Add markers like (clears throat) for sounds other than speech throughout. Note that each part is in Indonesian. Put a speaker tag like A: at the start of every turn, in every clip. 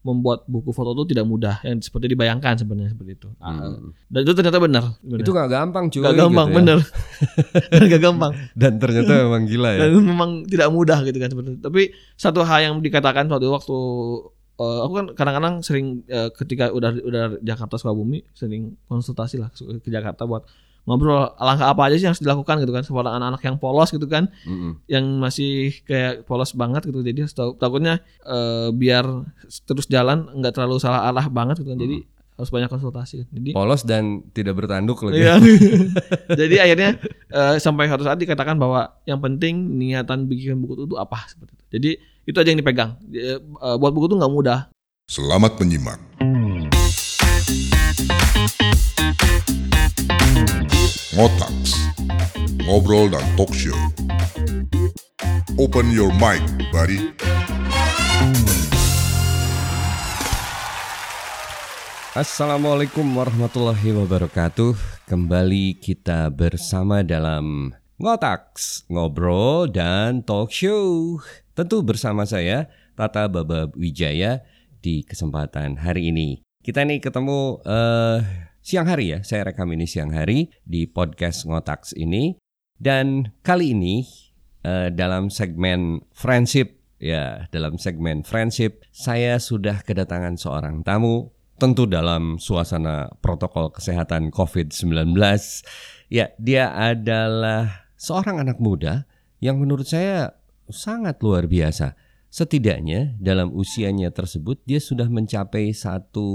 A: membuat buku foto itu tidak mudah yang seperti dibayangkan sebenarnya seperti itu. Ah,
B: Hmm.
A: Dan itu ternyata benar.
B: Itu gak gampang cuy.
A: gak gampang,
B: gitu ya.
A: bener. (laughs) gak gampang.
B: Dan ternyata memang gila ya.
A: Dan memang tidak mudah gitu kan sebenarnya. Tapi satu hal yang dikatakan waktu waktu eh, aku kan kadang-kadang sering eh, ketika udah udah Jakarta Sukabumi sering konsultasi lah ke Jakarta buat ngobrol langkah apa aja sih yang harus dilakukan gitu kan sebuah anak-anak yang polos gitu kan
B: Mm-mm.
A: yang masih kayak polos banget gitu jadi harus takutnya eh, biar terus jalan nggak terlalu salah arah banget gitu kan jadi harus banyak konsultasi jadi
B: Polos dan tidak bertanduk lagi.
A: Iya. (laughs) (laughs) Jadi akhirnya eh, sampai satu saat dikatakan bahwa yang penting niatan bikin buku itu apa seperti itu. Jadi itu aja yang dipegang. Eh, buat buku itu nggak mudah.
C: Selamat menyimak. Ngotaks, ngobrol dan talk show. Open your mic, buddy.
B: Assalamualaikum warahmatullahi wabarakatuh. Kembali kita bersama dalam Ngotaks, ngobrol dan talk show. Tentu bersama saya Tata Baba Wijaya di kesempatan hari ini. Kita nih ketemu eh, siang hari ya. Saya rekam ini siang hari di podcast Ngotaks ini. Dan kali ini eh, dalam segmen friendship ya, dalam segmen friendship saya sudah kedatangan seorang tamu tentu dalam suasana protokol kesehatan COVID-19. Ya, dia adalah seorang anak muda yang menurut saya sangat luar biasa. Setidaknya dalam usianya tersebut dia sudah mencapai satu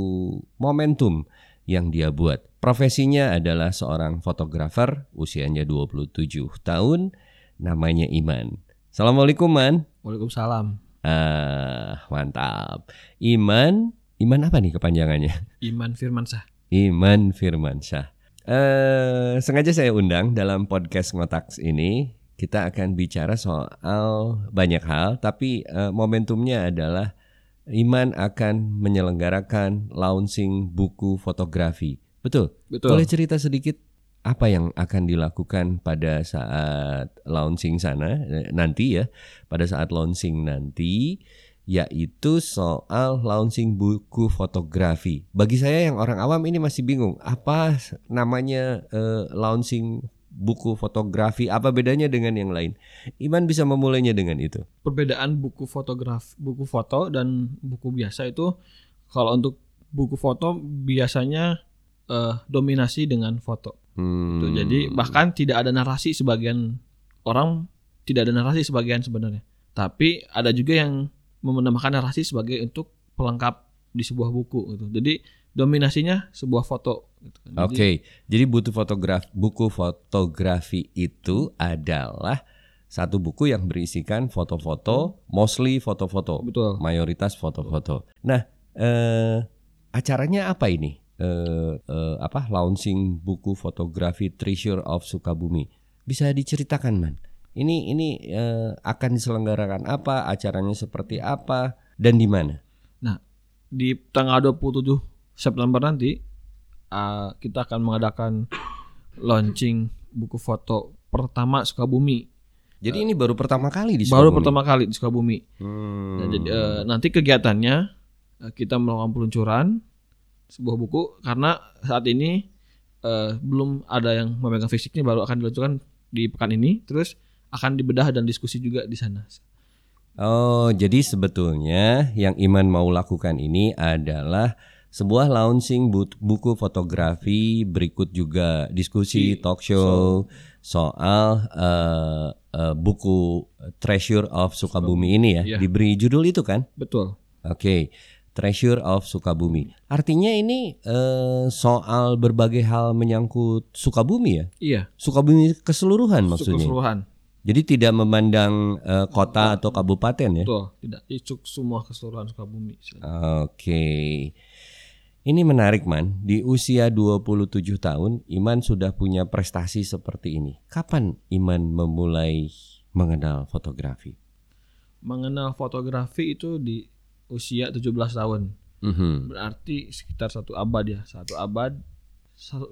B: momentum yang dia buat. Profesinya adalah seorang fotografer, usianya 27 tahun, namanya Iman. Assalamualaikum, Man.
A: Waalaikumsalam.
B: Ah, mantap. Iman, Iman apa nih kepanjangannya?
A: Iman Firmansyah.
B: Iman Firmansyah. Eh, sengaja saya undang dalam podcast Ngotaks ini. Kita akan bicara soal banyak hal, tapi eh, momentumnya adalah Iman akan menyelenggarakan launching buku fotografi. Betul.
A: Betul.
B: Boleh cerita sedikit apa yang akan dilakukan pada saat launching sana eh, nanti ya, pada saat launching nanti yaitu soal launching buku fotografi. Bagi saya yang orang awam ini masih bingung apa namanya eh, launching buku fotografi, apa bedanya dengan yang lain? Iman bisa memulainya dengan itu.
A: Perbedaan buku fotografi, buku foto dan buku biasa itu kalau untuk buku foto biasanya eh, dominasi dengan foto.
B: Hmm.
A: Tuh, Jadi bahkan tidak ada narasi sebagian orang tidak ada narasi sebagian sebenarnya. Tapi ada juga yang menambahkan narasi sebagai untuk pelengkap di sebuah buku gitu. Jadi dominasinya sebuah foto gitu kan.
B: Oke,
A: Jadi,
B: jadi butuh fotograf buku fotografi itu adalah satu buku yang berisikan foto-foto, mostly foto-foto,
A: Betul.
B: mayoritas foto-foto. Nah, eh, acaranya apa ini? Eh, eh, apa launching buku fotografi Treasure of Sukabumi? Bisa diceritakan, man? Ini ini eh, akan diselenggarakan apa? Acaranya seperti apa dan di mana?
A: Nah, di tanggal 27 September nanti uh, kita akan mengadakan launching buku foto pertama Sukabumi.
B: Jadi ini baru pertama kali di
A: Baru
B: Sukabumi?
A: pertama kali di Sukabumi.
B: Hmm.
A: Nah, jadi, eh, nanti kegiatannya eh, kita melakukan peluncuran sebuah buku karena saat ini eh, belum ada yang memegang fisiknya baru akan diluncurkan di pekan ini terus akan dibedah dan diskusi juga di sana.
B: Oh, jadi sebetulnya yang Iman mau lakukan ini adalah sebuah launching bu- buku fotografi, berikut juga diskusi
A: Di-
B: talk show soal eh, eh, buku Treasure of Sukabumi ini ya.
A: Iya.
B: Diberi judul itu kan?
A: Betul.
B: Oke, Treasure of Sukabumi. Artinya ini eh, soal berbagai hal menyangkut Sukabumi ya?
A: Iya,
B: Sukabumi keseluruhan maksudnya.
A: keseluruhan.
B: Jadi tidak memandang eh, kota atau kabupaten ya?
A: Betul, tidak icuk semua keseluruhan Sukabumi.
B: Oke. Ini menarik man, di usia 27 tahun Iman sudah punya prestasi seperti ini. Kapan Iman memulai mengenal fotografi?
A: Mengenal fotografi itu di usia 17 tahun.
B: Mhm.
A: Berarti sekitar satu abad ya, satu abad Satu,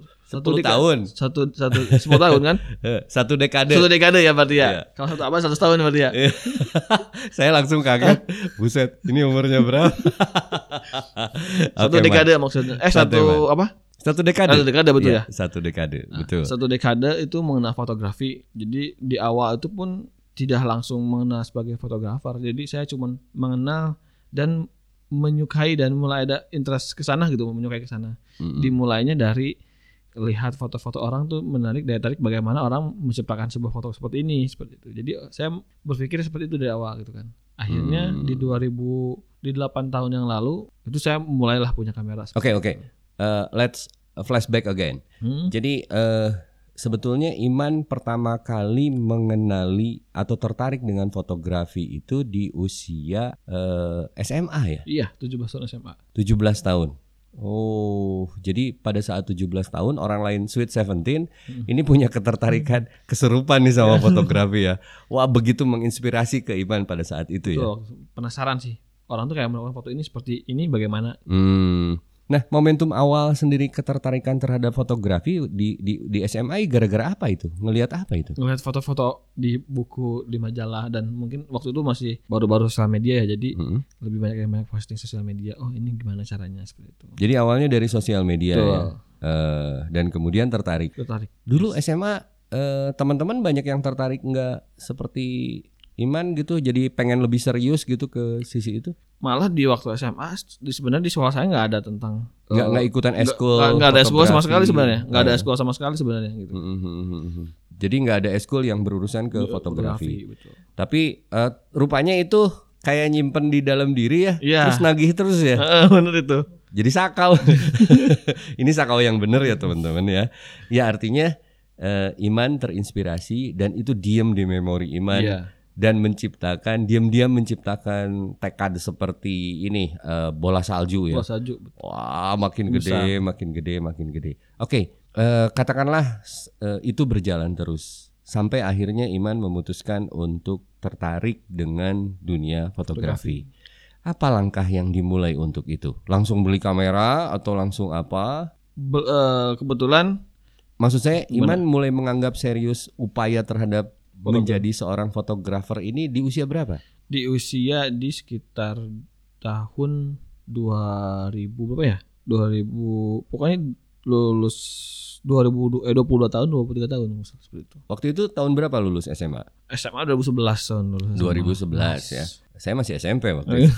B: 10
A: deka-
B: tahun.
A: Satu satu sepuluh tahun kan? (laughs)
B: Eh, Satu dekade.
A: Satu dekade ya berarti ya.
B: Iya.
A: Kalau satu abad satu tahun berarti ya. (laughs)
B: Saya langsung kaget. (laughs) Buset, ini umurnya berapa?
A: Satu
B: Oke,
A: dekade
B: Man.
A: maksudnya. Eh
B: Santai,
A: satu apa?
B: Satu dekade.
A: Satu dekade, betul
B: Iya,
A: ya?
B: Satu dekade, betul.
A: Satu dekade itu mengenal fotografi. Jadi di awal itu pun tidak langsung mengenal sebagai fotografer. Jadi saya cuma mengenal dan menyukai dan mulai ada interest ke sana gitu, menyukai ke sana.
B: Mm-mm.
A: Dimulainya dari lihat foto-foto orang tuh menarik daya tarik bagaimana orang menciptakan sebuah foto seperti ini seperti itu. Jadi saya berpikir seperti itu dari awal gitu kan. Akhirnya
B: Hmm.
A: di 2000 di 8 tahun yang lalu itu saya mulailah punya kamera.
B: Oke, oke. Eh, let's flashback again.
A: Hmm.
B: Jadi eh sebetulnya Iman pertama kali mengenali atau tertarik dengan fotografi itu di usia eh, SMA ya,
A: Iya, 17 tahun SMA.
B: 17 tahun. Oh, jadi pada saat 17 tahun orang lain Sweet Seventeen ini punya ketertarikan keserupan nih sama (laughs) fotografi ya. Wah, begitu menginspirasi ke Iman pada saat itu ya.
A: Tuh, penasaran sih. Orang tuh kayak melakukan foto ini seperti ini bagaimana?
B: Hmm. Nah, momentum awal sendiri ketertarikan terhadap fotografi di di di SMA gara-gara apa itu? Ngelihat apa itu?
A: Ngeliat foto-foto di buku, di majalah dan mungkin waktu itu masih baru-baru sosial media ya. Jadi
B: Mm-mm.
A: lebih banyak yang banyak posting sosial media. Oh, ini gimana caranya seperti itu.
B: Jadi awalnya dari sosial media
A: Betul.
B: ya. Eh, dan kemudian tertarik.
A: Tertarik.
B: Dulu SMA eh, teman-teman banyak yang tertarik nggak seperti Iman gitu, jadi pengen lebih serius gitu ke sisi itu.
A: Malah di waktu SMA di sebenarnya di sekolah saya nggak ada tentang
B: Nggak
A: eh,
B: nggak ikutan eskul.
A: nggak- ada eskul sama
B: fotografi.
A: sekali sebenarnya. Nggak ada
B: Eh,
A: eskul sama sekali sebenarnya gitu.
B: mm-mm. Jadi nggak ada eskul yang berurusan ke fotografi.
A: betul.
B: Tapi eh, rupanya itu kayak nyimpen di dalam diri ya,
A: Iya.
B: terus nagih terus ya.
A: Heeh, (laughs) Bener itu.
B: Jadi sakau. (laughs) Ini sakau yang benar ya teman-teman ya. Ya artinya eh, Iman terinspirasi dan itu diem di memori Iman
A: Iya.
B: Dan menciptakan diam-diam menciptakan tekad seperti ini eh, bola salju ya.
A: Bola salju.
B: Wah, makin gede, makin gede, makin gede. Oke, eh, katakanlah eh, itu berjalan terus sampai akhirnya Iman memutuskan untuk tertarik dengan dunia fotografi. Apa langkah yang dimulai untuk itu? Langsung beli kamera atau langsung apa?
A: Be- eh, kebetulan
B: Maksud saya Iman mulai menganggap serius upaya terhadap menjadi seorang fotografer ini di usia berapa?
A: di usia di sekitar tahun 2000 berapa ya? 2000 pokoknya lulus 2000 eh 22 tahun 23 tahun seperti itu.
B: Waktu itu tahun berapa lulus SMA?
A: SMA 2011 tahun lulus. SMA.
B: 2011 ya. Saya masih SMP waktu itu.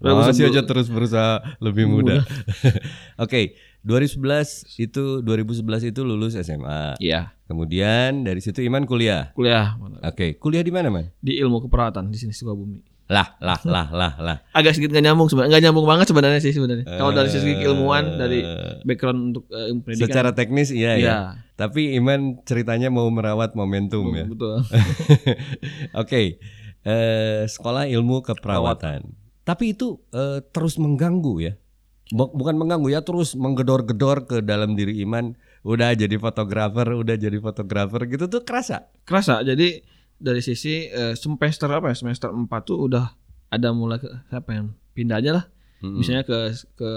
A: Berapa (laughs)
B: Masih aja terus berusaha lebih muda. (laughs) Oke, 2011 itu 2011 itu lulus SMA.
A: Iya,
B: Kemudian dari situ Iman kuliah.
A: kuliah
B: Oke, kuliah di mana, Man?
A: di ilmu keperawatan di sini Sukabumi.
B: Lah, lah, lah, lah, lah.
A: Agak sedikit nggak nyambung sebenarnya, nggak nyambung banget sebenarnya sih sebenarnya. Kalau dari sisi keilmuan dari
B: Eh,
A: background untuk eh, ilmu pendidikan.
B: secara teknis iya ya.
A: Iya.
B: Tapi Iman ceritanya mau merawat momentum ya.
A: Betul. (laughs)
B: Oke, eh, sekolah ilmu keperawatan. Tapi itu eh, terus mengganggu ya. Bu- Bukan mengganggu ya, terus menggedor-gedor ke dalam diri Iman. Udah jadi fotografer, udah jadi fotografer gitu tuh kerasa.
A: Kerasa. Jadi dari sisi eh, semester apa ya? Semester 4 tuh udah ada mulai ke saya pengen pindah aja lah.
B: Mm-mm.
A: Misalnya ke ke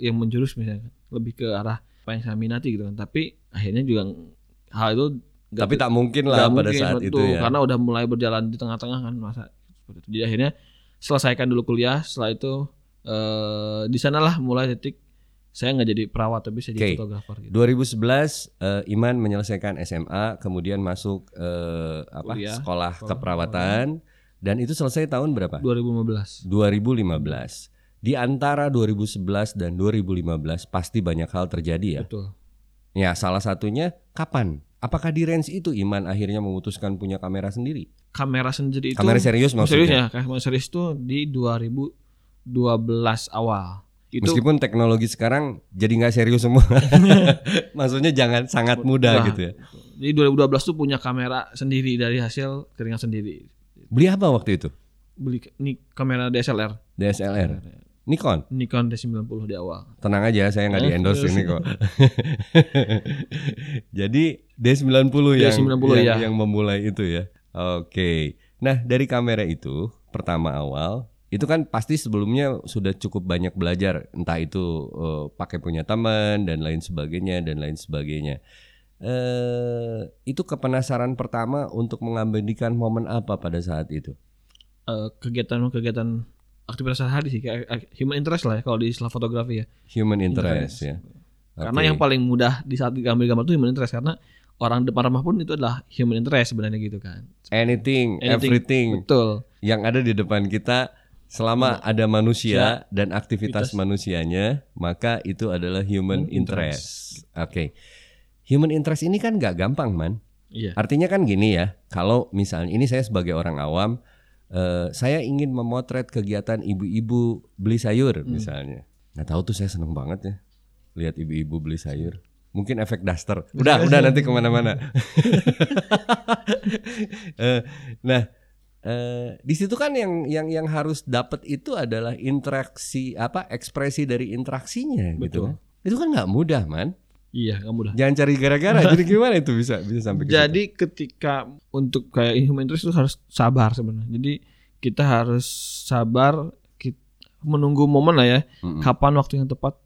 A: yang menjurus misalnya lebih ke arah apa yang saya minati gitu kan. Tapi akhirnya juga hal itu nggak
B: Tapi tak mungkin lah pada
A: mungkin,
B: saat itu ya.
A: Karena udah mulai berjalan di tengah-tengah kan masa seperti itu. Jadi akhirnya selesaikan dulu kuliah. Setelah itu eh di sanalah mulai titik saya nggak jadi perawat tapi saya jadi fotografer gitu.
B: 2011 eh, Iman menyelesaikan SMA, kemudian masuk eh, apa
A: Kuliah,
B: sekolah
A: sekolah
B: keperawatan dan itu selesai tahun berapa?
A: 2015.
B: 2015. Di antara 2011 dan 2015 pasti banyak hal terjadi ya.
A: Betul.
B: Ya, salah satunya kapan? Apakah di range itu Iman akhirnya memutuskan punya kamera sendiri?
A: Kamera sendiri itu
B: Kamera serius
A: serius
B: maksudnya?
A: ya, kamera serius itu di 2012 awal. Itu
B: Meskipun teknologi sekarang jadi nggak serius semua. (laughs) (laughs) Maksudnya jangan sangat muda
A: Nah,
B: gitu ya.
A: Jadi 2012 tuh punya kamera sendiri dari hasil keringat sendiri.
B: Beli apa waktu itu?
A: Beli ini kamera DSLR
B: DSLR. Nikon.
A: Nikon D90 di awal.
B: Tenang aja, saya nggak
A: Eh,
B: di endorse ini kok. (laughs) Jadi D90 yang
A: D90
B: yang,
A: ya.
B: yang memulai itu ya. Oke. Nah dari kamera itu pertama awal itu kan pasti sebelumnya sudah cukup banyak belajar entah itu eh, pakai punya teman dan lain sebagainya dan lain sebagainya. Eh itu kepenasaran pertama untuk mengabadikan momen apa pada saat itu?
A: Eh, kegiatan-kegiatan aktivitas sehari sih kayak human interest lah ya kalau di istilah fotografi ya.
B: Human interest, ya.
A: Karena yang paling mudah di saat diambil gambar itu human interest karena orang depan rumah pun itu adalah human interest sebenarnya gitu kan.
B: anything,
A: Anything.
B: everything
A: Betul.
B: yang ada di depan kita selama ada manusia dan aktivitas
A: aktivitas.
B: manusianya, maka itu adalah human interest. Oke. Human interest ini kan nggak gampang, man.
A: Iya.
B: Artinya kan gini ya, kalau misalnya ini saya sebagai orang awam, eh, saya ingin memotret kegiatan ibu-ibu beli sayur misalnya. Nggak tahu tuh saya seneng banget ya lihat ibu-ibu beli sayur. Mungkin efek daster. Udah, udah nanti ke mana-mana. (laughs) (laughs) Eh, nah, eh, di situ kan yang yang yang harus dapat itu adalah interaksi apa ekspresi dari interaksinya gitu
A: Betul.
B: kan. Itu kan nggak mudah, man.
A: Iya, nggak mudah.
B: Jangan cari gara-gara. Jadi gimana itu bisa bisa sampai ke situ?
A: Jadi ketika untuk kayak human interest itu harus sabar sebenarnya. Jadi kita harus sabar kit- menunggu momen lah ya.
B: Mm-mm.
A: Kapan waktu yang tepat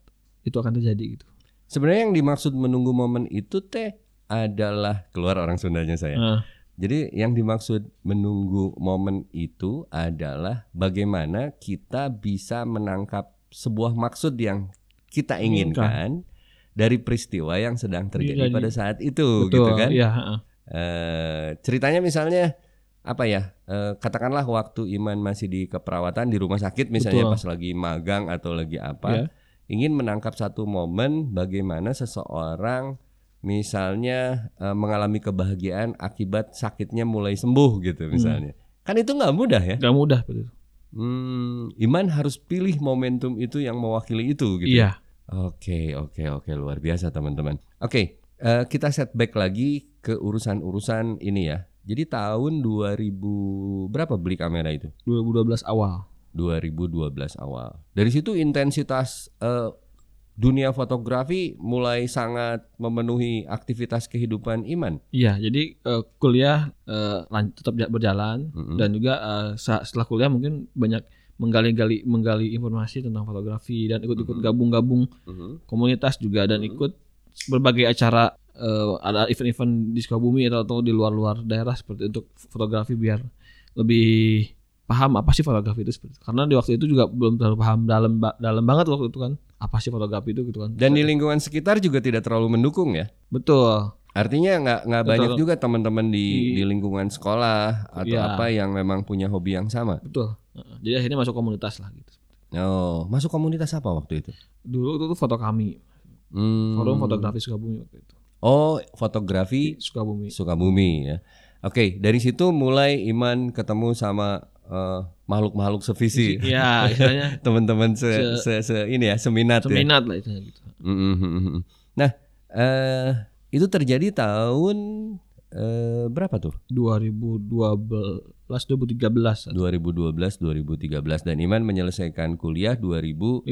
A: itu akan terjadi gitu.
B: Sebenarnya yang dimaksud menunggu momen itu teh adalah keluar orang Sundanya saya.
A: Nah,
B: Jadi yang dimaksud menunggu momen itu adalah bagaimana kita bisa menangkap sebuah maksud yang kita inginkan dari peristiwa yang sedang terjadi
A: Iya,
B: pada saat itu
A: betul.
B: gitu kan.
A: Heeh.
B: Eh, ceritanya misalnya apa ya? Eh, katakanlah waktu Iman masih di keperawatan di rumah sakit misalnya
A: Betul.
B: pas lagi magang atau lagi apa,
A: Iya.
B: ingin menangkap satu momen bagaimana seseorang misalnya eh, mengalami kebahagiaan akibat sakitnya mulai sembuh gitu misalnya. Kan itu nggak mudah ya.
A: Gak mudah betul.
B: Hmm, Iman harus pilih momentum itu yang mewakili itu gitu.
A: Iya.
B: Oke, oke, oke, luar biasa teman-teman. Oke, eh, kita setback lagi ke urusan-urusan ini ya. Jadi tahun 2000 berapa beli kamera itu?
A: 2012 awal.
B: 2012 awal. Dari situ intensitas eh, dunia fotografi mulai sangat memenuhi aktivitas kehidupan Iman.
A: Iya, jadi eh, kuliah lan- tetap ja- berjalan
B: Mm-mm.
A: dan juga sa- setelah kuliah mungkin banyak menggali-gali menggali informasi tentang fotografi dan ikut-ikut gabung-gabung
B: Mhm.
A: komunitas juga dan
B: Mhm.
A: ikut berbagai acara eh, ada event-event di Sukabumi atau, atau di luar-luar daerah seperti untuk fotografi biar lebih paham apa sih fotografi itu seperti itu. Karena di waktu itu juga belum terlalu paham dalam dalam banget waktu itu kan apa sih fotografi itu gitu kan.
B: Dan di lingkungan sekitar juga tidak terlalu mendukung ya.
A: betul.
B: Artinya nggak nggak banyak juga teman-teman di
A: Di-
B: di lingkungan sekolah atau
A: Iya.
B: apa yang memang punya hobi yang sama.
A: Betul. Jadi akhirnya masuk komunitas lah gitu.
B: Oh, masuk komunitas apa waktu itu?
A: Dulu itu tuh foto kami,
B: Hmm.
A: forum fotografi Sukabumi waktu itu.
B: Oh, fotografi
A: Sukabumi.
B: Sukabumi ya. Oke, dari situ mulai Iman ketemu sama eh, makhluk-makhluk sevisi.
A: Iya, istilahnya (laughs)
B: Teman-teman se, se, se- ini ya, seminat ya.
A: seminat lah itu gitu.
B: Nah, eh itu terjadi tahun eh, berapa tuh?
A: 2012 2013
B: 2012 2013 dan Iman menyelesaikan kuliah 2015.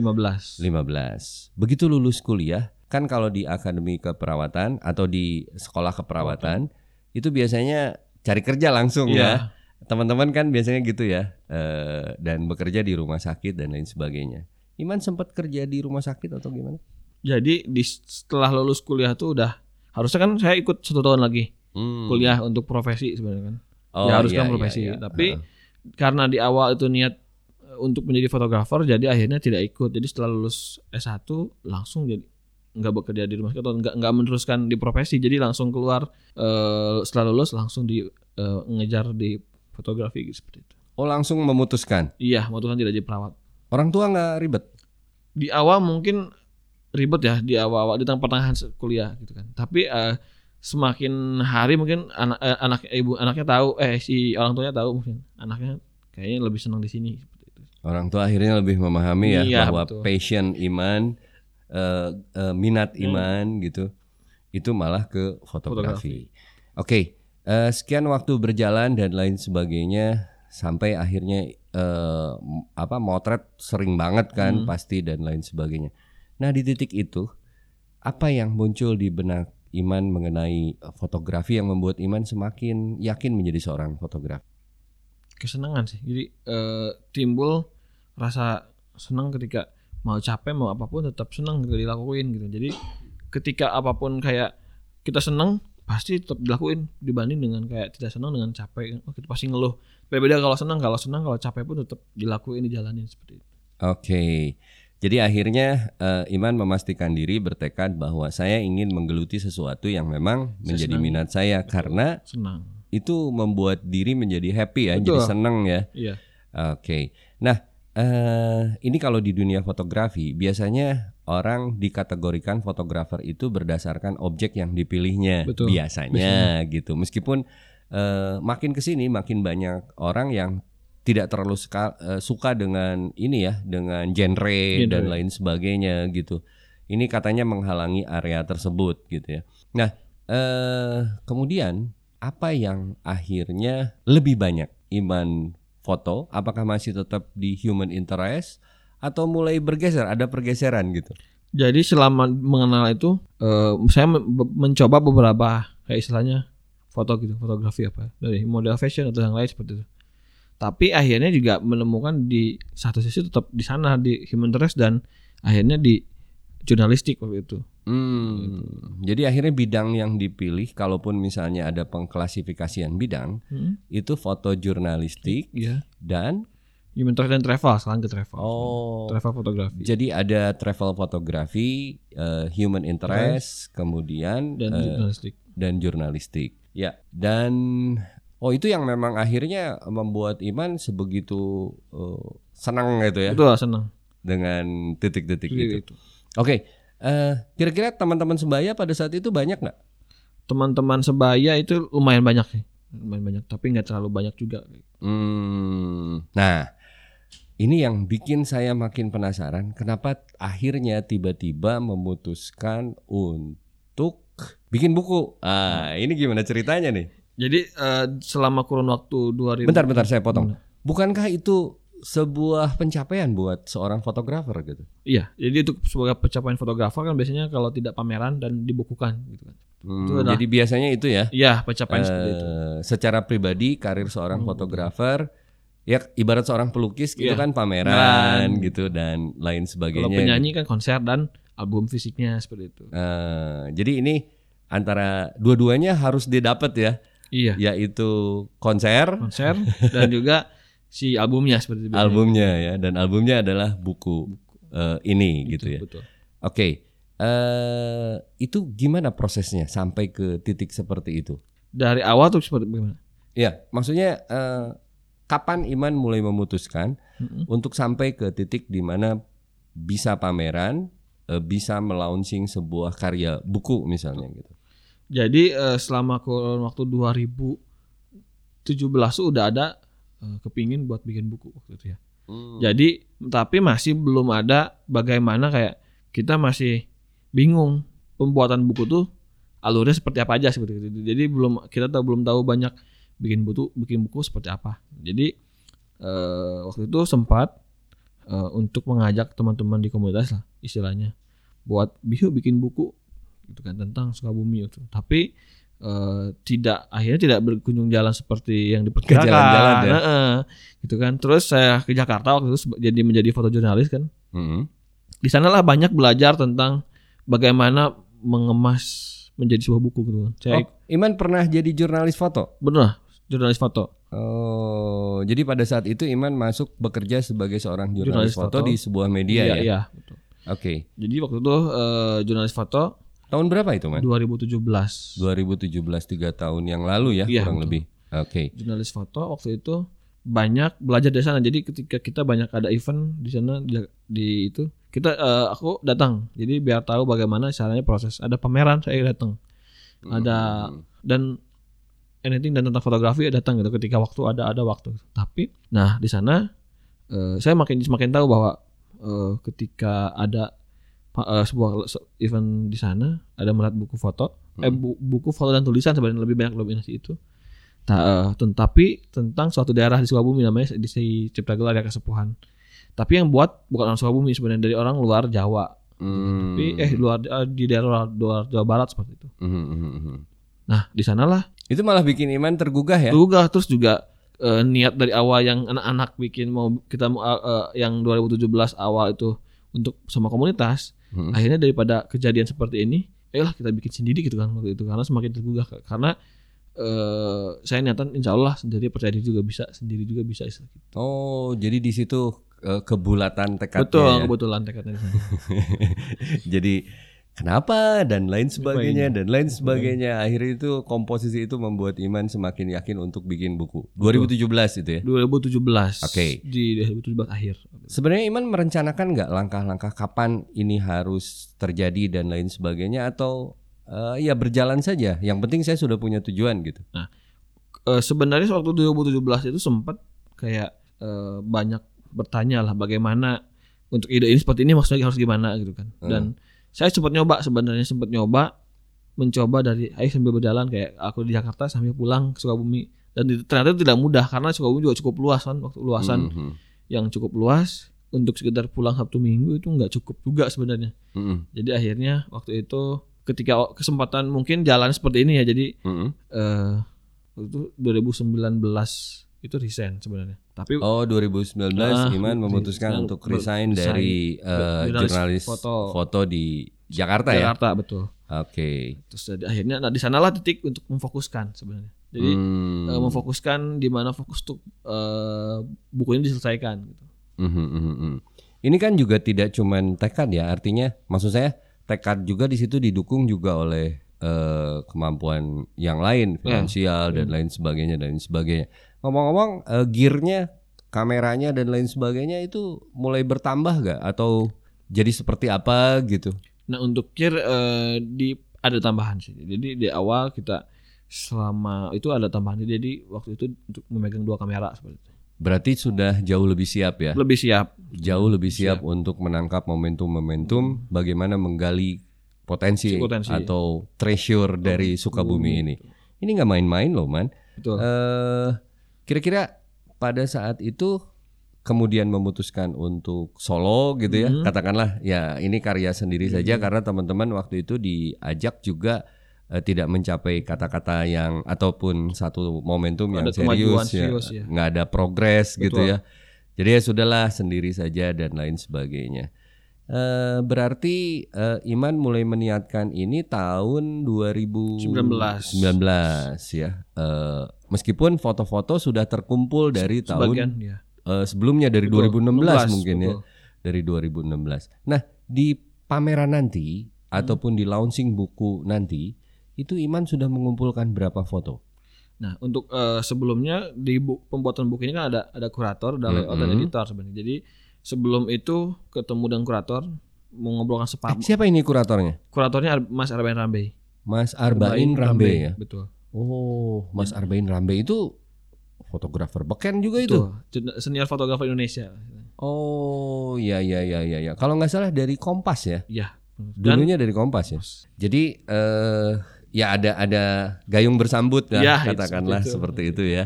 A: 15.
B: Begitu lulus kuliah, kan kalau di akademi keperawatan atau di sekolah keperawatan itu biasanya cari kerja langsung ya.
A: Iya.
B: Teman-teman kan biasanya gitu ya. eh, dan bekerja di rumah sakit dan lain sebagainya. Iman sempat kerja di rumah sakit atau gimana?
A: Jadi di setelah lulus kuliah tuh udah harusnya kan saya ikut satu tahun lagi
B: Hmm.
A: kuliah untuk profesi sebenarnya kan.
B: Oh,
A: Diharuskan
B: iya,
A: profesi.
B: iya, iya.
A: Tapi
B: Heeh.
A: karena di awal itu niat eh, untuk menjadi fotografer jadi akhirnya tidak ikut. Jadi setelah lulus S1 langsung jadi nggak bekerja di rumah sakit atau nggak nggak meneruskan di profesi. Jadi langsung keluar eh, setelah lulus langsung di eh, ngejar di fotografi gitu, seperti itu.
B: Oh langsung memutuskan.
A: Iya, memutuskan tidak jadi perawat.
B: Orang tua nggak ribet.
A: di awal mungkin ribet ya di awal-awal di tengah pertengahan kuliah gitu kan. Tapi eh, semakin hari mungkin anak eh, anak ibu anaknya tahu eh si orang tuanya tahu mungkin anaknya kayaknya lebih senang di sini.
B: Orang tua akhirnya lebih memahami ya
A: Iya,
B: bahwa
A: betul.
B: passion iman, eh, eh, minat
A: Hmm.
B: iman gitu, itu malah ke fotografi. Oke, eh, sekian waktu berjalan dan lain sebagainya sampai akhirnya eh, m- apa motret sering banget kan
A: Hmm.
B: pasti dan lain sebagainya. Nah di titik itu apa yang muncul di benak Iman mengenai fotografi yang membuat Iman semakin yakin menjadi seorang fotografer?
A: Kesenangan sih. Jadi eh, timbul rasa senang ketika mau capek mau apa pun tetap senang gitu dilakuin gitu jadi ketika apa pun kayak kita senang pasti tetap dilakuin dibanding dengan kayak tidak senang dengan capek oh kita pasti ngeluh beda kalau senang kalau senang kalau capek pun tetap dilakuin dijalanin seperti itu
B: Oke. Jadi akhirnya eh, Iman memastikan diri bertekad bahwa saya ingin menggeluti sesuatu yang memang menjadi
A: senang.
B: minat saya karena
A: senang
B: itu membuat diri menjadi happy ya,
A: Betul.
B: jadi senang ya.
A: iya
B: Oke. Nah, eh ini kalau di dunia fotografi biasanya orang dikategorikan fotografer itu berdasarkan objek yang dipilihnya
A: Betul.
B: biasanya gitu. Meskipun eh, makin ke sini makin banyak orang yang tidak terlalu suka, eh, suka dengan ini ya, dengan genre,
A: Genre.
B: dan lain sebagainya gitu. Ini katanya menghalangi area tersebut gitu ya. Nah, eh kemudian apa yang akhirnya lebih banyak iman foto? Apakah masih tetap di human interest atau mulai bergeser? Ada pergeseran gitu?
A: Jadi selama mengenal itu, eh, saya mencoba beberapa kayak istilahnya foto gitu, fotografi apa dari model fashion atau yang lain seperti itu. Tapi akhirnya juga menemukan di satu sisi tetap di sana di human interest dan akhirnya di jurnalistik waktu itu.
B: Hmm, jadi akhirnya bidang yang dipilih, kalaupun misalnya ada pengklasifikasian bidang,
A: Hmm.
B: itu foto jurnalistik
A: Iya.
B: dan
A: Human interest dan travel, sekarang ke travel.
B: oh,
A: Travel fotografi
B: jadi ada travel fotografi, eh, human interest, kemudian
A: dan
B: eh,
A: jurnalistik.
B: dan jurnalistik. Ya, dan oh itu yang memang akhirnya membuat Iman sebegitu eh, senang gitu ya
A: Betul, senang.
B: dengan titik-titik itu.
A: Itu.
B: Oke, eh, kira-kira teman-teman sebaya pada saat itu banyak nggak?
A: Teman-teman sebaya itu lumayan banyak sih. Lumayan banyak, tapi nggak terlalu banyak juga.
B: Hmm, nah ini yang bikin saya makin penasaran. Kenapa akhirnya tiba-tiba memutuskan untuk bikin buku? Ah, ini gimana ceritanya nih?
A: Jadi eh, selama kurun waktu 2000
B: Bentar, bentar saya potong. Bukankah itu sebuah pencapaian buat seorang fotografer gitu?
A: Iya, jadi untuk sebagai pencapaian fotografer kan biasanya kalau tidak pameran dan dibukukan gitu kan.
B: Hmm,
A: Itu adalah-
B: jadi biasanya itu ya.
A: Iya, pencapaian seperti itu.
B: Eh, secara pribadi karir seorang fotografer ya ibarat seorang pelukis itu
A: Iya.
B: kan pameran
A: Pameran.
B: gitu dan lain
A: Kalau
B: sebagainya.
A: penyanyi kan konser dan album fisiknya seperti itu.
B: Eh, jadi ini antara dua-duanya harus didapat ya,
A: Iya,
B: yaitu konser,
A: konser dan (laughs) juga si albumnya seperti itu.
B: albumnya ya, dan albumnya adalah buku eh, ini gitu ya.
A: Betul.
B: Oke, eh itu gimana prosesnya sampai ke titik seperti itu?
A: Dari awal tuh seperti bagaimana?
B: Ya, maksudnya eh, kapan Iman mulai memutuskan
A: Mm-mm.
B: untuk sampai ke titik di mana bisa pameran, eh, bisa melaunching sebuah karya buku misalnya gitu.
A: Jadi eh, selama kurun waktu 2017 tuh udah ada eh, kepingin buat bikin buku waktu itu ya. Jadi tapi masih belum ada bagaimana kayak kita masih bingung pembuatan buku tuh alurnya seperti apa aja seperti itu. Jadi belum kita tahu belum tahu banyak bikin buku bikin buku seperti apa. Jadi eh, waktu itu sempat eh, untuk mengajak teman-teman di komunitas lah istilahnya buat bihu bikin buku gitu kan tentang Sukabumi itu. Tapi eh, tidak akhirnya tidak berkunjung jalan seperti yang diperkirakan.
B: jalan-jalan ya?
A: Heeh. gitu kan. Terus saya ke Jakarta waktu itu jadi menjadi fotojurnalis kan.
B: Mm-mm.
A: Di sanalah banyak belajar tentang bagaimana mengemas menjadi sebuah buku gitu kan. Saya
B: Oh, Iman pernah jadi jurnalis foto.
A: benar jurnalis foto.
B: Oh, jadi pada saat itu Iman masuk bekerja sebagai seorang jurnalis,
A: Jurnalis
B: foto,
A: foto.
B: di sebuah media
A: iya,
B: ya.
A: iya, betul.
B: Oke.
A: Jadi waktu itu eh, jurnalis foto
B: Tahun berapa itu, Man?
A: 2017.
B: 2017 tiga tahun yang lalu ya,
A: Iya,
B: kurang
A: betul.
B: lebih. Oke.
A: Jurnalis foto waktu itu banyak belajar dari sana. Jadi ketika kita banyak ada event di sana di, di itu kita eh, aku datang. Jadi biar tahu bagaimana caranya proses. Ada pameran saya datang. Ada
B: Hmm.
A: dan anything dan tentang fotografi ya datang gitu ketika waktu ada ada waktu. Tapi nah di sana eh, saya makin semakin tahu bahwa eh, ketika ada eh, sebuah se- event di sana ada melihat buku foto eh bu- buku foto dan tulisan sebenarnya lebih banyak dominasi itu. Ta- eh, tetapi tentang suatu daerah di Sukabumi namanya di Cipta Gelar ya Kesepuhan. Tapi yang buat bukan orang Sukabumi sebenarnya dari orang luar Jawa.
B: Hmm.
A: Tapi eh luar di daerah luar Jawa Barat seperti itu.
B: Mhm, mhm, mhm.
A: Nah, di sanalah
B: Itu malah bikin Iman tergugah ya.
A: Juga terus juga eh, niat dari awal yang anak-anak bikin mau kita mau eh, yang 2017 awal itu untuk sama komunitas
B: Mm-mm.
A: akhirnya daripada kejadian seperti ini ayolah kita bikin sendiri gitu kan waktu itu karena semakin tergugah karena eh saya niatan insya Allah sendiri percaya diri juga bisa sendiri juga bisa gitu.
B: Oh, jadi di situ eh, kebulatan tekadnya
A: betul
B: ya.
A: kebetulan tekadnya. (laughs)
B: Jadi kenapa dan lain sebagainya dan lain sebagainya. Akhirnya itu komposisi itu membuat Iman semakin yakin untuk bikin buku. 2017 itu ya.
A: 2017
B: Oke.
A: di 2017 akhir
B: Sebenarnya Iman merencanakan nggak langkah-langkah kapan ini harus terjadi dan lain sebagainya atau eh, ya berjalan saja. Yang penting saya sudah punya tujuan gitu.
A: Eh, sebenarnya waktu 2017 itu sempat kayak eh, banyak bertanya lah bagaimana untuk ide ini seperti ini maksudnya harus gimana gitu kan. Dan saya sempat nyoba sebenarnya sempat nyoba mencoba dari ayo sambil berjalan kayak aku di Jakarta sambil pulang ke Sukabumi dan itu- ternyata itu tidak mudah karena Sukabumi juga cukup luas kan waktu luasan
B: Mhm.
A: yang cukup luas untuk sekedar pulang Sabtu Minggu itu nggak cukup juga sebenarnya.
B: Mhm.
A: Jadi akhirnya waktu itu ketika kesempatan mungkin jalan seperti ini ya jadi
B: Mhm.
A: eh waktu itu 2019 itu resign sebenarnya. Tapi
B: Oh 2019
A: Ah,
B: Iman memutuskan untuk resign
A: resign.
B: dari eh,
A: Jurnalis foto.
B: foto. di Jakarta, ya.
A: Jakarta betul.
B: Oke.
A: Terus jadi akhirnya nah di sanalah titik untuk memfokuskan sebenarnya. Jadi
B: Hmm.
A: eh, memfokuskan di mana fokus untuk eh, buku ini diselesaikan gitu.
B: Mhm, mhm, mhm. Ini kan juga tidak cuman tekad ya, artinya maksud saya tekad juga di situ didukung juga oleh eh, kemampuan yang lain, finansial dan lain sebagainya dan lain sebagainya. Ngomong-ngomong, eh, gearnya, kameranya dan lain sebagainya itu mulai bertambah gak atau jadi seperti apa gitu?
A: Nah untuk kir eh, di ada tambahan sih. Jadi di awal kita selama itu ada tambahan. Jadi waktu itu untuk memegang dua kamera seperti itu.
B: Berarti sudah jauh lebih siap ya?
A: Lebih siap.
B: Jauh lebih siap untuk menangkap momentum-momentum bagaimana menggali potensi,
A: Potensi.
B: atau treasure dari Sukabumi ini. Ini nggak main-main loh, man.
A: Betul.
B: Eh, kira-kira pada saat itu kemudian memutuskan untuk solo gitu ya, katakanlah ya ini karya sendiri saja karena teman-teman waktu itu diajak juga eh, tidak mencapai kata-kata yang ataupun satu momentum yang
A: Ada
B: serius ya,
A: serius ya.
B: nggak ada progres gitu ya. Jadi ya sudahlah sendiri saja dan lain sebagainya. Eh, berarti eh, Iman mulai meniatkan ini tahun 2019 ya. Eh, meskipun foto-foto sudah terkumpul dari tahun
A: Sebagian ya.
B: eh, sebelumnya dari
A: Betul,
B: 2016
A: 16,
B: mungkin ya.
A: betul.
B: Dari 2016. Nah, di pameran nanti ataupun di launching buku nanti itu Iman sudah mengumpulkan berapa foto?
A: Nah, untuk eh, sebelumnya di bu- pembuatan buku ini kan ada ada kurator, ada layout dan editor sebenarnya. Jadi sebelum itu ketemu dengan kurator mau ngobrolkan
B: Eh,
A: sepaham.
B: siapa ini kuratornya?
A: Kuratornya Mas Arben Rambe.
B: Mas Arbain Rambe ya.
A: Betul.
B: Oh, Mas Arbain Rambe itu fotografer beken juga itu.
A: Betul. Senior fotografer Indonesia.
B: Oh, iya iya iya iya. Ya. Kalau nggak salah dari Kompas ya.
A: Iya.
B: Dulunya dari Kompas ya. Jadi eh ya ada ada gayung bersambut lah,
A: Ya, itu
B: katakanlah
A: seperti
B: seperti
A: itu.
B: itu ya.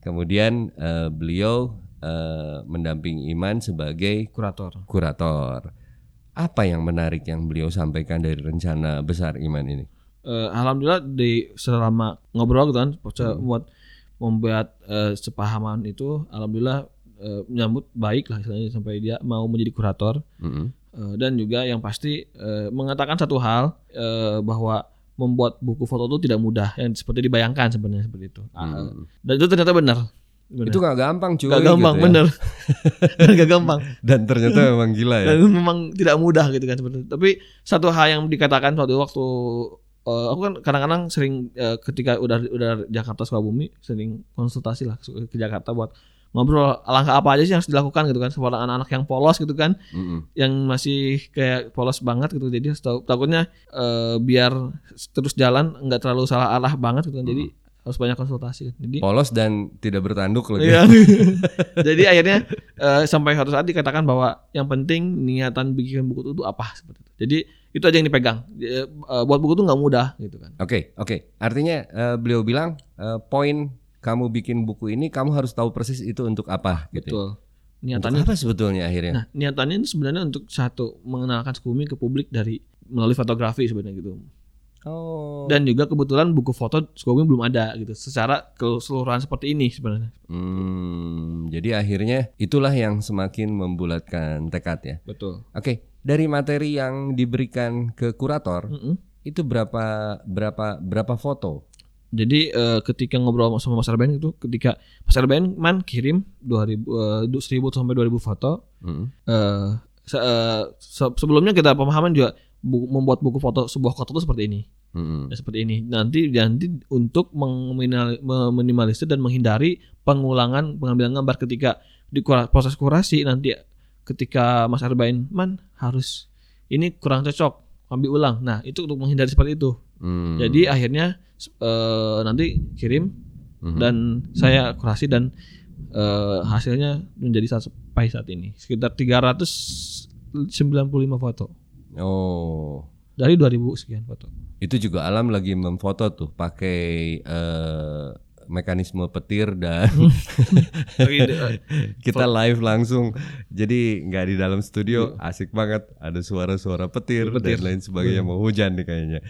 B: Kemudian eh, beliau eh, mendampingi Iman sebagai
A: kurator.
B: kurator. Apa yang menarik yang beliau sampaikan dari rencana besar Iman ini?
A: Eh, alhamdulillah di selama ngobrol gitu kan
B: Hmm.
A: buat membuat eh, sepahaman itu alhamdulillah eh, menyambut baik lah istilahnya sampai dia mau menjadi kurator
B: Mm-mm.
A: Eh, dan juga yang pasti eh, mengatakan satu hal eh, bahwa membuat buku foto itu tidak mudah yang seperti dibayangkan sebenarnya seperti itu Ah, dan itu ternyata benar.
B: Hmm. Itu nggak gampang cuy.
A: Gak gampang
B: gitu ya.
A: bener (laughs) gak gampang
B: Dan ternyata memang gila ya.
A: dan memang tidak mudah gitu kan sebenarnya tapi satu hal yang dikatakan waktu waktu eh, aku kan kadang-kadang sering eh, ketika udah udah Jakarta Sukabumi sering konsultasi lah ke ke Jakarta buat ngobrol langkah apa aja sih yang harus dilakukan gitu kan kepada anak-anak yang polos gitu kan
B: Mm-mm.
A: yang masih kayak polos banget gitu jadi tahu takutnya eh, biar terus jalan nggak terlalu salah arah banget gitu kan jadi harus banyak konsultasi jadi
B: Polos dan tidak bertanduk lagi.
A: Iya. (laughs) Jadi akhirnya eh, sampai satu saat dikatakan bahwa yang penting niatan bikin buku itu apa seperti itu. Jadi itu aja yang dipegang. Eh, eh, buat buku itu nggak mudah gitu kan.
B: Oke, oke. Artinya eh, beliau bilang eh, poin kamu bikin buku ini kamu harus tahu persis itu untuk apa gitu. ya.
A: Betul.
B: Untuk
A: Niatannya.
B: apa sebetulnya akhirnya?
A: Nah, niatannya itu sebenarnya untuk satu mengenalkan Sukumi ke publik dari melalui fotografi sebenarnya gitu.
B: Oh.
A: Dan juga kebetulan buku foto Sukabumi belum ada gitu. Secara keseluruhan seperti ini sebenarnya.
B: Hmm, jadi akhirnya itulah yang semakin membulatkan tekad ya.
A: Betul.
B: Oke, dari materi yang diberikan ke kurator itu berapa berapa berapa foto?
A: Jadi eh, ketika ngobrol sama Mas Arben itu ketika Mas Arben man kirim 2000 eh, 1000 sampai 2000 foto.
B: Mm.
A: Eh, se- eh, se- sebelumnya kita pemahaman juga bu- membuat buku foto sebuah kota itu seperti ini.
B: Mm-mm.
A: Ya, seperti ini. Nanti nanti untuk meminimalisir dan menghindari pengulangan pengambilan gambar ketika di proses kurasi nanti ketika Mas Arbain man harus ini kurang cocok ambil ulang. Nah, itu untuk menghindari seperti itu.
B: Hmm.
A: Jadi akhirnya eh, nanti kirim
B: Mhm.
A: dan saya kurasi dan eh, hasilnya menjadi sampai saat ini sekitar 395 foto
B: Oh,
A: dari 2000 sekian foto.
B: itu juga alam lagi memfoto tuh pakai eh, mekanisme petir dan (laughs) kita live langsung. Jadi nggak di dalam studio, asik banget. Ada suara-suara petir,
A: Petir.
B: dan lain sebagainya. Mau hujan nih kayaknya.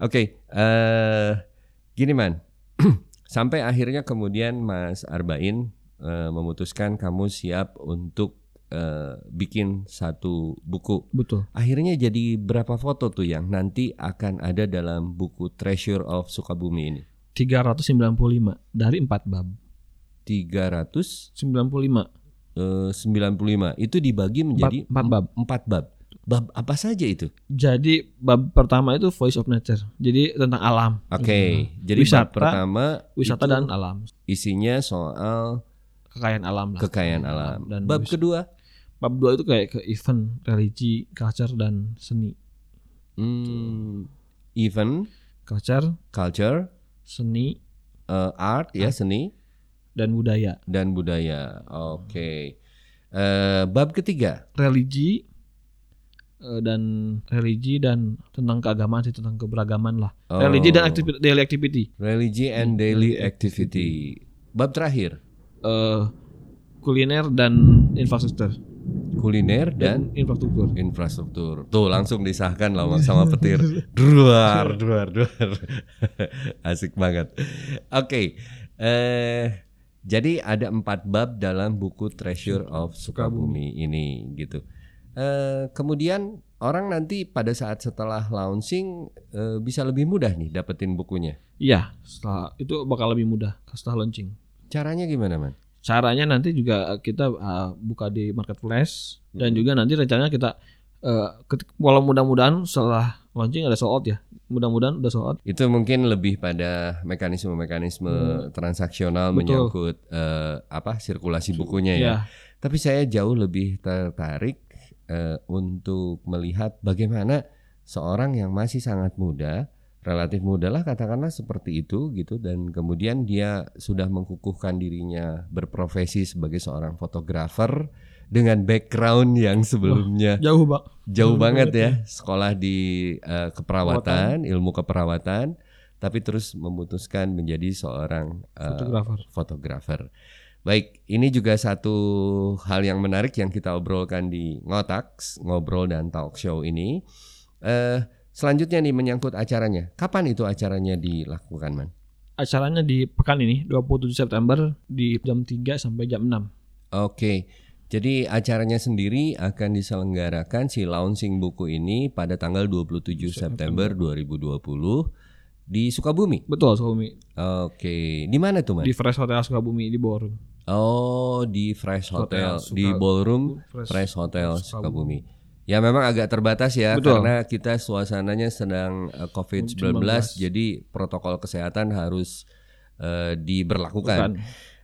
B: Oke, eh gini man. (clears throat) Sampai akhirnya kemudian Mas Arbain eh, memutuskan kamu siap untuk eh, bikin satu buku.
A: Betul.
B: Akhirnya jadi berapa foto tuh yang nanti akan ada dalam buku Treasure of Sukabumi ini?
A: 395 dari 4 bab.
B: 395
A: 95
B: eh, itu dibagi menjadi
A: empat bab.
B: empat bab. Bab apa saja itu?
A: Jadi bab pertama itu Voice of Nature. Jadi tentang alam.
B: Oke, jadi bab
A: Wisata,
B: pertama
A: Wisata dan alam.
B: isinya soal
A: Kekayaan alam lah.
B: kekayaan alam.
A: Dan
B: bab
A: wis-
B: kedua,
A: bab 2 itu kayak ke event, religi, culture dan seni.
B: hmm, event,
A: Culture,
B: culture,
A: seni
B: eh, art ya seni
A: dan budaya.
B: dan budaya. Oke. Eh, bab ketiga,
A: Religi eh, dan religi dan tentang keagamaan sih tentang keberagaman lah.
B: Oh.
A: Religi dan activity, daily activity.
B: religi and daily activity. Bab terakhir,
A: Eh, kuliner dan infrastruktur.
B: Kuliner dan
A: Dan infrastruktur.
B: infrastruktur. Tuh langsung disahkan lah (laughs) sama petir. Duar, duar, duar. (laughs) Asik banget. Oke, eh jadi ada empat bab dalam buku Treasure of Sukabumi ini gitu. Eh kemudian orang nanti pada saat setelah launching eh, bisa lebih mudah nih dapetin bukunya.
A: Iya, setelah itu bakal lebih mudah setelah launching.
B: Caranya gimana man?
A: Caranya nanti juga kita uh, buka di marketplace
B: Hmm.
A: dan juga nanti rencananya kita uh, ketik- walau mudah-mudahan setelah launching ada sold out ya. Mudah-mudahan udah sold out.
B: Itu mungkin lebih pada mekanisme-mekanisme transaksional
A: Hmm. Betul.
B: menyangkut eh, apa sirkulasi bukunya ya.
A: Iya.
B: Tapi saya jauh lebih tertarik eh, untuk melihat bagaimana seorang yang masih sangat muda, relatif muda lah katakanlah seperti itu gitu dan kemudian dia sudah mengukuhkan dirinya berprofesi sebagai seorang fotografer dengan background yang sebelumnya
A: Jauh, Pak.
B: jauh banget ya sekolah di eh, keperawatan, ilmu keperawatan, tapi terus memutuskan menjadi seorang eh,
A: Fotografer.
B: fotografer. Baik, ini juga satu hal yang menarik yang kita obrolkan di Ngotaks, ngobrol dan talk show ini. Eh, selanjutnya nih menyangkut acaranya. Kapan itu acaranya dilakukan, Man?
A: Acaranya di pekan ini 27 September di jam 3 sampai jam 6.
B: Oke. Jadi acaranya sendiri akan diselenggarakan si launching buku ini pada tanggal 27 September 2020 di Sukabumi.
A: Betul, Sukabumi.
B: Oke, di mana tuh, Man?
A: Di Fresh Hotel Sukabumi di Ballroom.
B: Oh, di Fresh Hotel,
A: Hotel
B: di Ballroom
A: Fresh-
B: Fresh Hotel
A: Sukabumi.
B: Sukabumi. Ya memang agak terbatas ya
A: Betul.
B: karena kita suasananya sedang eh, COVID-19 jadi protokol kesehatan harus eh, diberlakukan.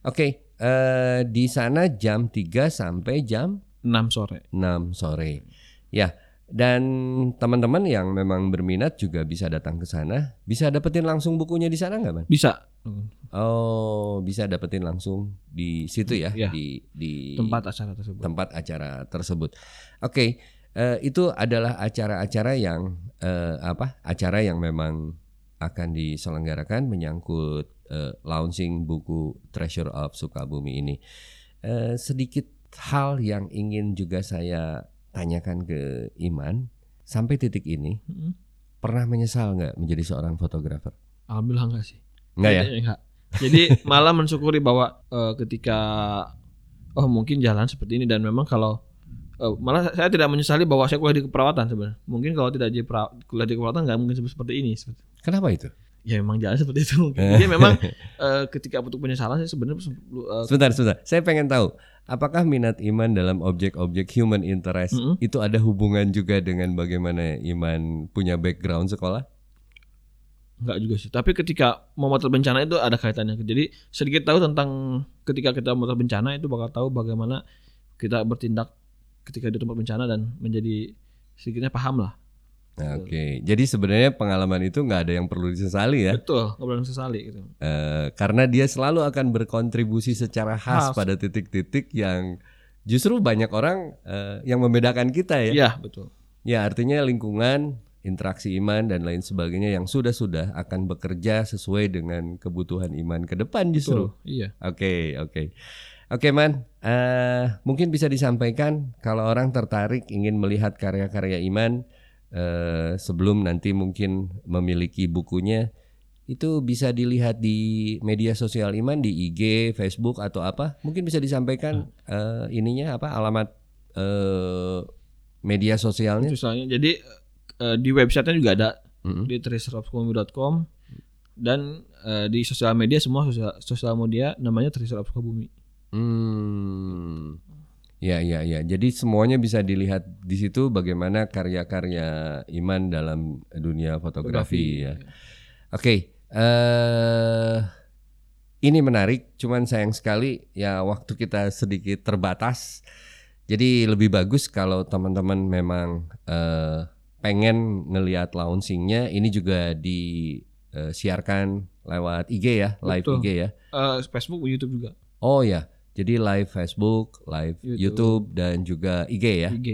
B: Oke, eh, di sana jam 3 sampai jam
A: 6 sore.
B: 6 sore. Ya, dan teman-teman yang memang berminat juga bisa datang ke sana. Bisa dapetin langsung bukunya di sana nggak, Man?
A: Bisa
B: Oh, bisa dapetin langsung di situ ya,
A: Iya.
B: di di
A: tempat acara tersebut.
B: tempat acara tersebut. Oke, eh, itu adalah acara-acara yang eh, apa? Acara yang memang akan diselenggarakan menyangkut eh, launching buku Treasure of Sukabumi ini. Eh, sedikit hal yang ingin juga saya tanyakan ke Iman sampai titik ini.
A: Mm-mm.
B: pernah menyesal nggak menjadi seorang fotografer?
A: Alhamdulillah enggak sih.
B: Enggak ya?
A: Jadi, enggak. Jadi malah mensyukuri bahwa eh, ketika oh mungkin jalan seperti ini dan memang kalau eh, malah saya tidak menyesali bahwa saya kuliah di keperawatan sebenarnya. Mungkin kalau tidak di pera- kuliah di keperawatan nggak mungkin seperti ini.
B: Kenapa itu?
A: Ya memang jalan seperti itu mungkin. Jadi memang (laughs) eh, ketika untuk penyesalan saya sebenarnya eh,
B: Sebentar, sebentar. Saya pengen tahu, apakah minat Iman dalam objek-objek human interest
A: Mm-mm.
B: itu ada hubungan juga dengan bagaimana Iman punya background sekolah?
A: Enggak juga sih. Tapi ketika memotret bencana itu ada kaitannya. Jadi sedikit tahu tentang ketika kita memotret bencana itu bakal tahu bagaimana kita bertindak ketika di tempat bencana dan menjadi sedikitnya paham lah.
B: Nah, Oke, jadi sebenarnya pengalaman itu nggak ada yang perlu disesali ya,
A: Betul, nggak boleh sesali gitu.
B: Eh, karena dia selalu akan berkontribusi secara khas
A: Khas.
B: pada titik-titik yang justru banyak orang eh, yang membedakan kita ya.
A: Iya, betul.
B: Ya artinya lingkungan, interaksi iman dan lain sebagainya yang sudah-sudah akan bekerja sesuai dengan kebutuhan iman ke depan justru.
A: Betul. Iya.
B: Oke, oke. Oke, Man. Eh, mungkin bisa disampaikan kalau orang tertarik ingin melihat karya-karya Iman eh, sebelum nanti mungkin memiliki bukunya itu bisa dilihat di media sosial Iman di IG, Facebook atau apa? Mungkin bisa disampaikan eh, ininya apa alamat eh, media sosialnya?
A: Misalnya, jadi eh, di websitenya juga ada
B: Mm-mm.
A: di treasureofsukabumi.com dan eh, di sosial media semua sosial, sosial media namanya Sukabumi.
B: Hmm. Ya, ya, ya. Jadi semuanya bisa dilihat di situ bagaimana karya-karya Iman dalam dunia fotografi, ya. Oke, eh ini menarik. Cuman sayang sekali ya waktu kita sedikit terbatas. Jadi lebih bagus kalau teman-teman memang eh, pengen ngelihat launchingnya, ini juga disiarkan lewat IG ya, live
A: Betul.
B: IG ya.
A: Eh, Facebook, YouTube juga.
B: Oh ya, jadi live Facebook, live YouTube,
A: YouTube.
B: dan juga IG ya.
A: IG.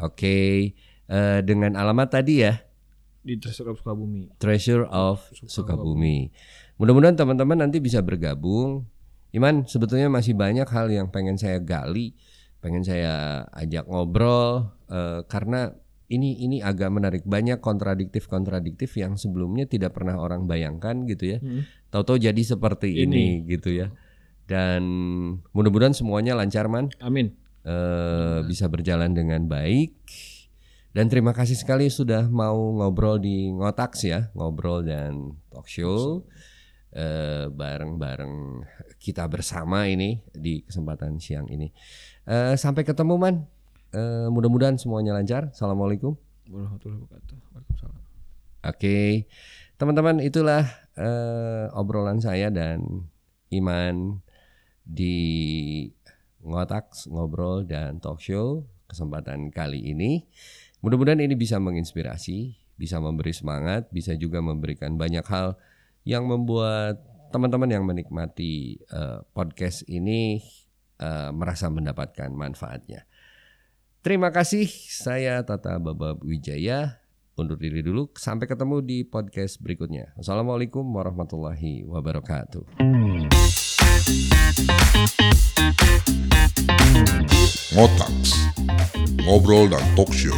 B: Oke, Eh, dengan alamat tadi ya,
A: Di Treasure of Sukabumi.
B: Treasure of Sukabumi. Mudah-mudahan teman-teman nanti bisa bergabung. Iman, sebetulnya masih banyak hal yang pengen saya gali, pengen saya ajak ngobrol eh, karena ini ini agak menarik. Banyak kontradiktif-kontradiktif yang sebelumnya tidak pernah orang bayangkan gitu ya.
A: Hmm.
B: Tahu-tahu jadi seperti ini, gitu ya. Dan mudah-mudahan semuanya lancar man,
A: Amin.
B: eh, bisa berjalan dengan baik. Dan terima kasih sekali sudah mau ngobrol di Ngotaks ya, ngobrol dan talk show eh, bareng-bareng kita bersama ini di kesempatan siang ini. Eh, sampai ketemu man, mudah-mudahan semuanya lancar. Assalamualaikum.
A: Warahmatullahi wabarakatuh. Waalaikumsalam.
B: Oke, teman-teman itulah eh, obrolan saya dan Iman di Ngotaks ngobrol dan talk show kesempatan kali ini. Mudah-mudahan ini bisa menginspirasi, bisa memberi semangat, bisa juga memberikan banyak hal yang membuat teman-teman yang menikmati eh, podcast ini eh, merasa mendapatkan manfaatnya. Terima kasih, saya Tata Babab Wijaya undur diri dulu. Sampai ketemu di podcast berikutnya. Assalamualaikum warahmatullahi wabarakatuh.
C: Motax, ngobrol dan talk show.